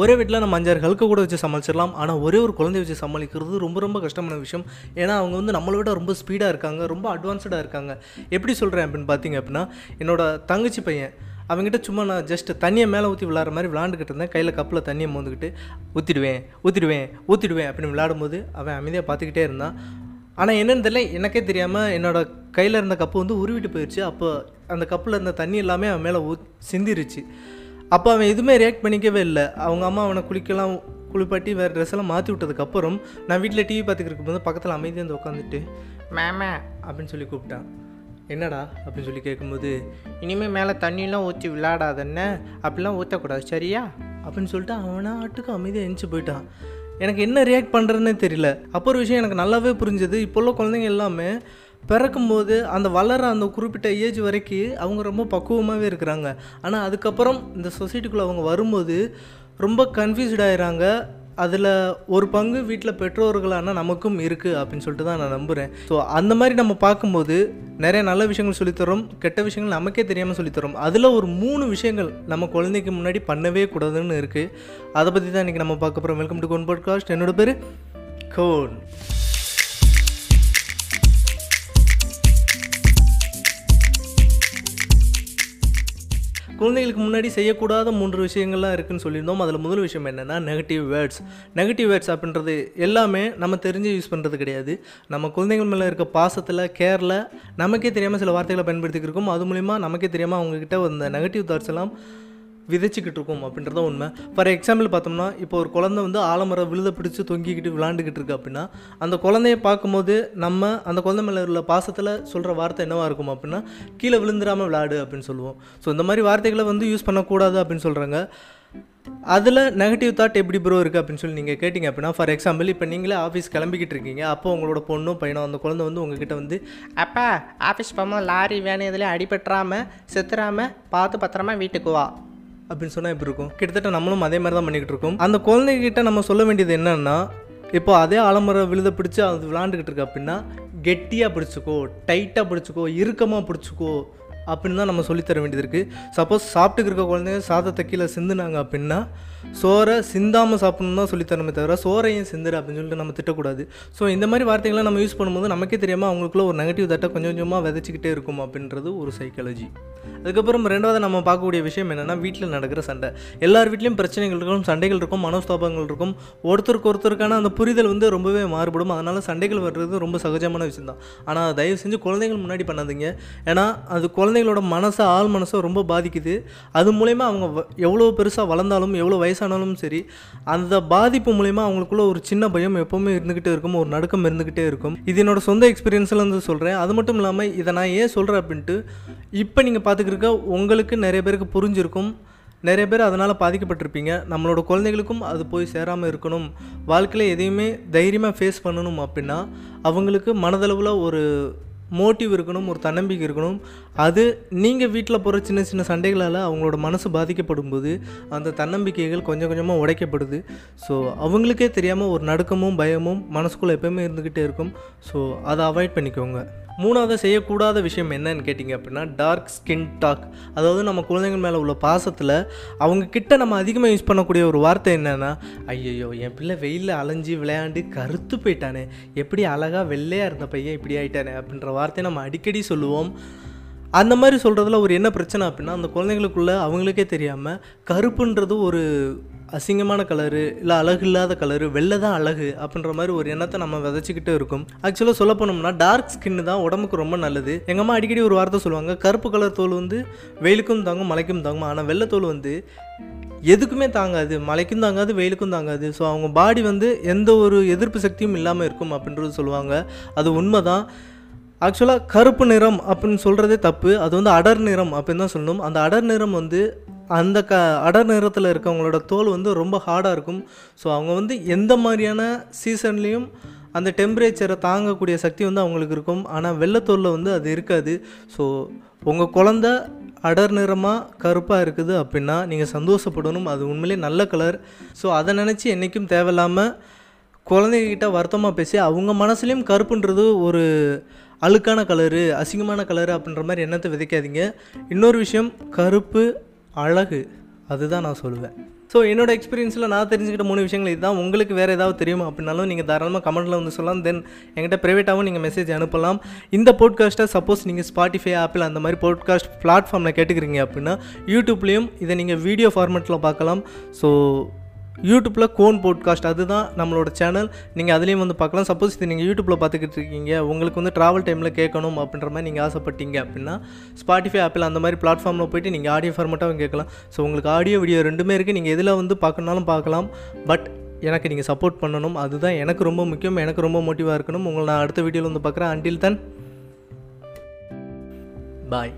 ஒரே வீட்டில் நம்ம அஞ்சாறு கழுக்க கூட வச்சு சமாளிச்சிடலாம். ஆனால் ஒரே ஒரு குழந்தைய வச்சு சமாளிக்கிறது ரொம்ப ரொம்ப கஷ்டமான விஷயம். ஏன்னா அவங்க வந்து நம்மளை விட ரொம்ப ஸ்பீடாக இருக்காங்க ரொம்ப அட்வான்ஸ்டாக இருக்காங்க. எப்படி சொல்கிறேன் அப்படின்னு பார்த்தீங்க அப்படின்னா என்னோட தங்கச்சி பையன் அவங்ககிட்ட சும்மா நான் ஜஸ்ட் தண்ணியை மேலே ஊற்றி விளாட்ற மாதிரி விளாண்டுக்கிட்டு இருந்தேன். கையில் கப்பில் தண்ணியை மோந்துக்கிட்டு ஊற்றிடுவேன் ஊற்றிடுவேன் ஊற்றிடுவேன் அப்படின்னு விளாடும்போது அவன் அமைதியாக பார்த்துக்கிட்டே இருந்தான். ஆனால் என்னென்னு தெரியல எனக்கே தெரியாமல் என்னோட கையில் இருந்த கப்பு வந்து உருவிட்டு போயிடுச்சு அப்போ அந்த கப்பில் இருந்த தண்ணி எல்லாமே அவன் மேலே ஊ சிந்திருச்சு. அப்போ அவன் எதுவுமே ரியாக்ட் பண்ணிக்கவே இல்லை. அவங்க அம்மா அவனை குளிக்கலாம் குளிப்பாட்டி வேறு ட்ரெஸ் எல்லாம் மாற்றி விட்டதுக்கப்புறம் நான் வீட்டில் டிவி பார்த்துக்கிட்டு போது பக்கத்தில் அமைதியாக வந்து உட்காந்துட்டு மேமே அப்படின்னு சொல்லி கூப்பிட்டான். என்னடா? அப்படின்னு சொல்லி கேட்கும்போது இனிமேல் மேலே தண்ணியெலாம் ஊற்றி விளையாடாதண்ணே அப்படிலாம் ஊற்றக்கூடாது சரியா? அப்படின்னு சொல்லிட்டு அவனா ஆட்டுக்கு அமைதியாக எழுந்துச்சு போயிட்டான். எனக்கு என்ன ரியாக்ட் பண்ணுறதுனே தெரியல. அப்போ ஒரு விஷயம் எனக்கு நல்லாவே புரிஞ்சது. இப்போ உள்ள குழந்தைங்க எல்லாமே பிறக்கும்போது அந்த வளர அந்த குறிப்பிட்ட ஏஜ் வரைக்கும் அவங்க ரொம்ப பக்குவமாகவே இருக்கிறாங்க. ஆனால் அதுக்கப்புறம் இந்த சொசைட்டிக்குள்ளே அவங்க வரும்போது ரொம்ப கன்ஃபியூஸ்ட் ஆயிடுறாங்க அதில் ஒரு பங்கு வீட்டில் பெற்றோர்களான நமக்கும் இருக்குது அப்படின்னு சொல்லிட்டு தான் நான் நம்புகிறேன் ஸோ அந்த மாதிரி நம்ம பார்க்கும்போது நிறைய நல்ல விஷயங்கள் சொல்லித்தரோம் கெட்ட விஷயங்கள் நமக்கே தெரியாமல் சொல்லித்தரோம் அதில் ஒரு மூணு விஷயங்கள் நம்ம குழந்தைக்கு முன்னாடி பண்ணவே கூடாதுன்னு இருக்குது அதை பற்றி தான் இன்றைக்கி நம்ம பார்க்க போகிறோம் வெல்கம் டு கோன் பாட்காஸ்ட் என்னோட பேர் கோன் குழந்தைகளுக்கு முன்னாடி செய்யக்கூடாத மூன்று விஷயங்கள்லாம் இருக்குன்னு சொல்லியிருந்தோம். அதில் முதல் விஷயம் என்னென்னா நெகட்டிவ் வேர்ட்ஸ் நெகட்டிவ் வேர்ட்ஸ் அப்படின்றது எல்லாமே நம்ம தெரிஞ்சு யூஸ் பண்ணுறது கிடையாது. நம்ம குழந்தைகள் மேலே இருக்க பாசத்தில் கேரில் நமக்கே தெரியாமல் சில வார்த்தைகளை பயன்படுத்திக்கிட்டு இருக்கோம். அது மூலிமா நமக்கே தெரியாமல் அவங்கக்கிட்ட அந்த நெகட்டிவ் தாட்ஸ் எல்லாம் விதைச்சிக்கிட்டு இருக்கோம் அப்படின்றத உண்மை. ஃபார் எக்ஸாம்பிள் பார்த்தோம்னா இப்போ ஒரு குழந்தை வந்து ஆலமரம் விழுத பிடிச்சி தொங்கிக்கிட்டு விளாண்டுக்கிட்டு இருக்கு அப்படின்னா அந்த குழந்தைய பார்க்கும்போது நம்ம அந்த குழந்தை மேலே உள்ள பாசத்தில் சொல்கிற வார்த்தை என்னவாக இருக்கும் அப்படின்னா கீழே விழுந்துடாமல் விளாடு அப்படின்னு சொல்லுவோம். ஸோ இந்த மாதிரி வார்த்தைகளை வந்து யூஸ் பண்ணக்கூடாது அப்படின்னு சொல்கிறாங்க அதில் நெகட்டிவ் தாட் எப்படி ப்ரோ இருக்குது அப்படின்னு சொல்லி நீங்கள் கேட்டிங்க அப்படின்னா ஃபார் எக்ஸாம்பிள் இப்போ நீங்களே ஆஃபீஸ் கிளம்பிக்கிட்டு இருக்கீங்க. அப்போ உங்களோட பொண்ணும் பையனும் அந்த குழந்தை வந்து உங்ககிட்ட வந்து அப்பா ஆஃபீஸ் போகும்போது லாரி வேன் இதில் அடிபட்டுறாமல் செத்துறாமல் பார்த்து பத்திரமா வீட்டுக்கு வா. அப்படின்னு சொன்னால் எப்படி இருக்கும். கிட்டத்தட்ட நம்மளும் அதே மாதிரி தான் பண்ணிக்கிட்டு இருக்கோம். அந்த குழந்தைகிட்ட நம்ம சொல்ல வேண்டியது என்னன்னா இப்போ அதே ஆலமரம் விழுத பிடிச்சி அது விளாண்டுக்கிட்டு இருக்கு அப்படின்னா கெட்டியாக பிடிச்சிக்கோ டைட்டாக பிடிச்சிக்கோ இறுக்கமாக பிடிச்சிக்கோ அப்படின்னு தான் நம்ம சொல்லித்தர வேண்டியது இருக்குது சப்போஸ் சாப்பிட்டுக்கு இருக்க குழந்தைங்க சாதத்தை கீழே சிந்துனாங்க அப்படின்னா சோறை சிந்தாமல் சாப்பிட்ணும் தான் சொல்லித்தரமே தவிர சோறையும் சிந்துரு அப்படின்னு சொல்லிட்டு நம்ம திட்டக்கூடாது. ஸோ இந்த மாதிரி வார்த்தைகளை நம்ம யூஸ் பண்ணும்போது நமக்கே தெரியாமல் அவங்களுக்குள்ள ஒரு நெகட்டிவ் தட்டை கொஞ்சம் கொஞ்சமாக விதைச்சிக்கிட்டே இருக்கும் அப்படின்றது ஒரு சைக்காலஜி அதுக்கப்புறம் ரெண்டாவது நம்ம பார்க்கக்கூடிய விஷயம் என்னென்னா வீட்டில் நடக்கிற சண்டை. எல்லார் வீட்லேயும் பிரச்சனைகள் இருக்கும் சண்டைகள் இருக்கும் மனஸ்தாபங்கள் இருக்கும். ஒருத்தருக்கு ஒருத்தருக்கான அந்த புரிதல் வந்து ரொம்பவே மாறுபடும். அதனால் சண்டைகள் வர்றது ரொம்ப சகஜமான விஷயம் தான் ஆனால் தயவு செஞ்சு குழந்தைகள் முன்னாடி பண்ணாதீங்க. ஏன்னா அது குழந்தைங்களோட மனசை ஆள் மனசை ரொம்ப பாதிக்குது. அது மூலயமா அவங்க வ- எவ்வளோ பெருசாக வளர்ந்தாலும் எவ்வளோ வயசானாலும் சரி அந்த பாதிப்பு மூலயமா அவங்களுக்குள்ள ஒரு சின்ன பயம் எப்போவுமே இருந்துக்கிட்டே இருக்கும். ஒரு நடுக்கம் இருந்துக்கிட்டே இருக்கும். இது என்னோட சொந்த எக்ஸ்பீரியன்ஸில் இருந்து சொல்கிறேன் அது மட்டும் இல்லாமல் இதை நான் ஏன் சொல்கிறேன் அப்படின்ட்டு இப்போ நீங்கள் பார்த்துக்கிருக்க உங்களுக்கு நிறைய பேருக்கு புரிஞ்சிருக்கும். நிறைய பேர் அதனால் பாதிக்கப்பட்டிருப்பீங்க. நம்மளோட குழந்தைகளுக்கும் அது போய் சேராமல் இருக்கணும். வாழ்க்கையில் எதையுமே தைரியமாக ஃபேஸ் பண்ணணும் அப்படின்னா அவங்களுக்கு மனதளவில் ஒரு மோட்டிவ் இருக்கணும் ஒரு தன்னம்பிக்கை இருக்கணும். அது நீங்கள் வீட்டில் போகிற சின்ன சின்ன சண்டைகளால் அவங்களோட மனசு பாதிக்கப்படும் போது அந்த தன்னம்பிக்கைகள் கொஞ்சம் கொஞ்சமாக உடைக்கப்படுது. ஸோ அவங்களுக்கே தெரியாமல் ஒரு நடுக்கமும் பயமும் மனசுக்குள்ளே எப்பவுமே இருந்துக்கிட்டே இருக்கும். ஸோ அதை அவாய்ட் பண்ணிக்கோங்க. மூணாவது செய்யக்கூடாத விஷயம் என்னன்னு கேட்டிங்க அப்படின்னா டார்க் ஸ்கின் டாக் அதாவது நம்ம குழந்தைங்க மேலே உள்ள பாசத்தில் அவங்கக்கிட்ட நம்ம அதிகமாக யூஸ் பண்ணக்கூடிய ஒரு வார்த்தை என்னென்னா ஐயையோ என் பிள்ளை வெயிலில் அலைஞ்சு விளையாண்டு கருத்து போயிட்டானே. எப்படி அழகாக வெள்ளையாக இருந்த பையன் இப்படி ஆயிட்டானே? அப்படின்ற வார்த்தையை நம்ம அடிக்கடி சொல்லுவோம். அந்த மாதிரி சொல்கிறதுல ஒரு என்ன பிரச்சனை அப்படின்னா அந்த குழந்தைங்களுக்குள்ள அவங்களுக்கே தெரியாமல் கருப்புன்றது ஒரு அசிங்கமான கலரு இல்லை அழகு இல்லாத கலரு வெள்ளை தான் அழகு அப்படின்ற மாதிரி ஒரு எண்ணத்தை நம்ம விதைச்சிக்கிட்டே இருக்கும். ஆக்சுவலாக சொல்ல போனோம்னா டார்க் ஸ்கின் தான் உடம்புக்கு ரொம்ப நல்லது. எங்கள் அம்மா அடிக்கடி ஒரு வார்த்தை சொல்லுவாங்க கருப்பு கலர் தோல் வந்து வெயிலுக்கும் தாங்கும் மழைக்கும் தாங்கும். ஆனால் வெள்ளை தோல் வந்து எதுக்குமே தாங்காது. மழைக்கும் தாங்காது வெயிலுக்கும் தாங்காது. ஸோ அவங்க பாடி வந்து எந்த ஒரு எதிர்ப்பு சக்தியும் இல்லாமல் இருக்கும் அப்படின்றது சொல்லுவாங்க. அது உண்மை தான் ஆக்சுவலாக கருப்பு நிறம் அப்படின்னு சொல்கிறதே தப்பு. அது வந்து அடர் நிறம் அப்படின்னு தான் சொல்லணும். அந்த அடர் நிறம் வந்து அந்த க அடர் நிறத்தில் இருக்கவங்களோட தோல் வந்து ரொம்ப ஹார்டாக இருக்கும். ஸோ அவங்க வந்து எந்த மாதிரியான சீசன்லேயும் அந்த டெம்பரேச்சரை தாங்கக்கூடிய சக்தி வந்து அவங்களுக்கு இருக்கும். ஆனால் வெள்ளத்தோலில் வந்து அது இருக்காது. ஸோ உங்கள் குழந்த அடர் நிறமாக கருப்பாக இருக்குது அப்படின்னா நீங்கள் சந்தோஷப்படணும். அது உண்மையிலே நல்ல கலர் ஸோ அதை நினச்சி என்றைக்கும் தேவையில்லாமல் குழந்தைகிட்ட வருத்தமாக பேசி அவங்க மனசுலேயும் கருப்புன்றது ஒரு அழுக்கான கலரு அசிங்கமான கலரு அப்படின்ற மாதிரி எண்ணத்தை விதைக்காதீங்க. இன்னொரு விஷயம் கருப்பு அழகு. அதுதான் நான் சொல்லுவேன். ஸோ என்னோட எக்ஸ்பீரியன்ஸில் நான் தெரிஞ்சுக்கிட்ட மூணு விஷயங்கள் இதுதான். உங்களுக்கு வேறு ஏதாவது தெரியுமா அப்படின்னாலும் நீங்கள் தாராளமாக கமெண்ட்டில் வந்து சொல்லலாம். தென் என்கிட்ட ப்ரைவேட்டாகவும் நீங்கள் மெசேஜ் அனுப்பலாம். இந்த போட்காஸ்ட்டை சப்போஸ் நீங்கள் ஸ்பாட்டிஃபை ஆப்பிள் அந்த மாதிரி போட்காஸ்ட் பிளாட்ஃபார்மில் கேட்டுக்கிறீங்க அப்படின்னா யூடியூப்லேயும் இதை நீங்கள் வீடியோ ஃபார்மேட்டில் பார்க்கலாம். ஸோ யூடியூப்பில் கோன் போட்காஸ்ட் அதுதான் நம்மளோட சேனல் நீங்கள் அதுலேயும் வந்து பார்க்கலாம். சப்போஸ் இது நீங்கள் யூடியூப்பில் பார்த்துக்கிட்டு இருக்கீங்க. உங்களுக்கு வந்து ட்ராவல் டைமில் கேட்கணும் அப்படின்ற மாதிரி நீங்கள் ஆசைப்பட்டீங்க அப்படின்னா ஸ்பாட்டிஃபை ஆப்பிள் அந்த மாதிரி பிளாட்ஃபார்மில் போயிட்டு நீங்கள் ஆடியோ ஃபார்மேட்டாகவும் கேட்கலாம். ஸோ உங்களுக்கு ஆடியோ வீடியோ ரெண்டுமே இருக்குது நீங்கள் எதில் வந்து பார்க்கணுனாலும் பார்க்கலாம். பட் எனக்கு நீங்கள் சப்போர்ட் பண்ணணும். அதுதான் எனக்கு ரொம்ப முக்கியம். எனக்கு ரொம்ப மோட்டிவாக இருக்கணும். உங்களை நான் அடுத்த வீடியோவில் வந்து பார்க்குறேன். அண்டில் தன் பாய்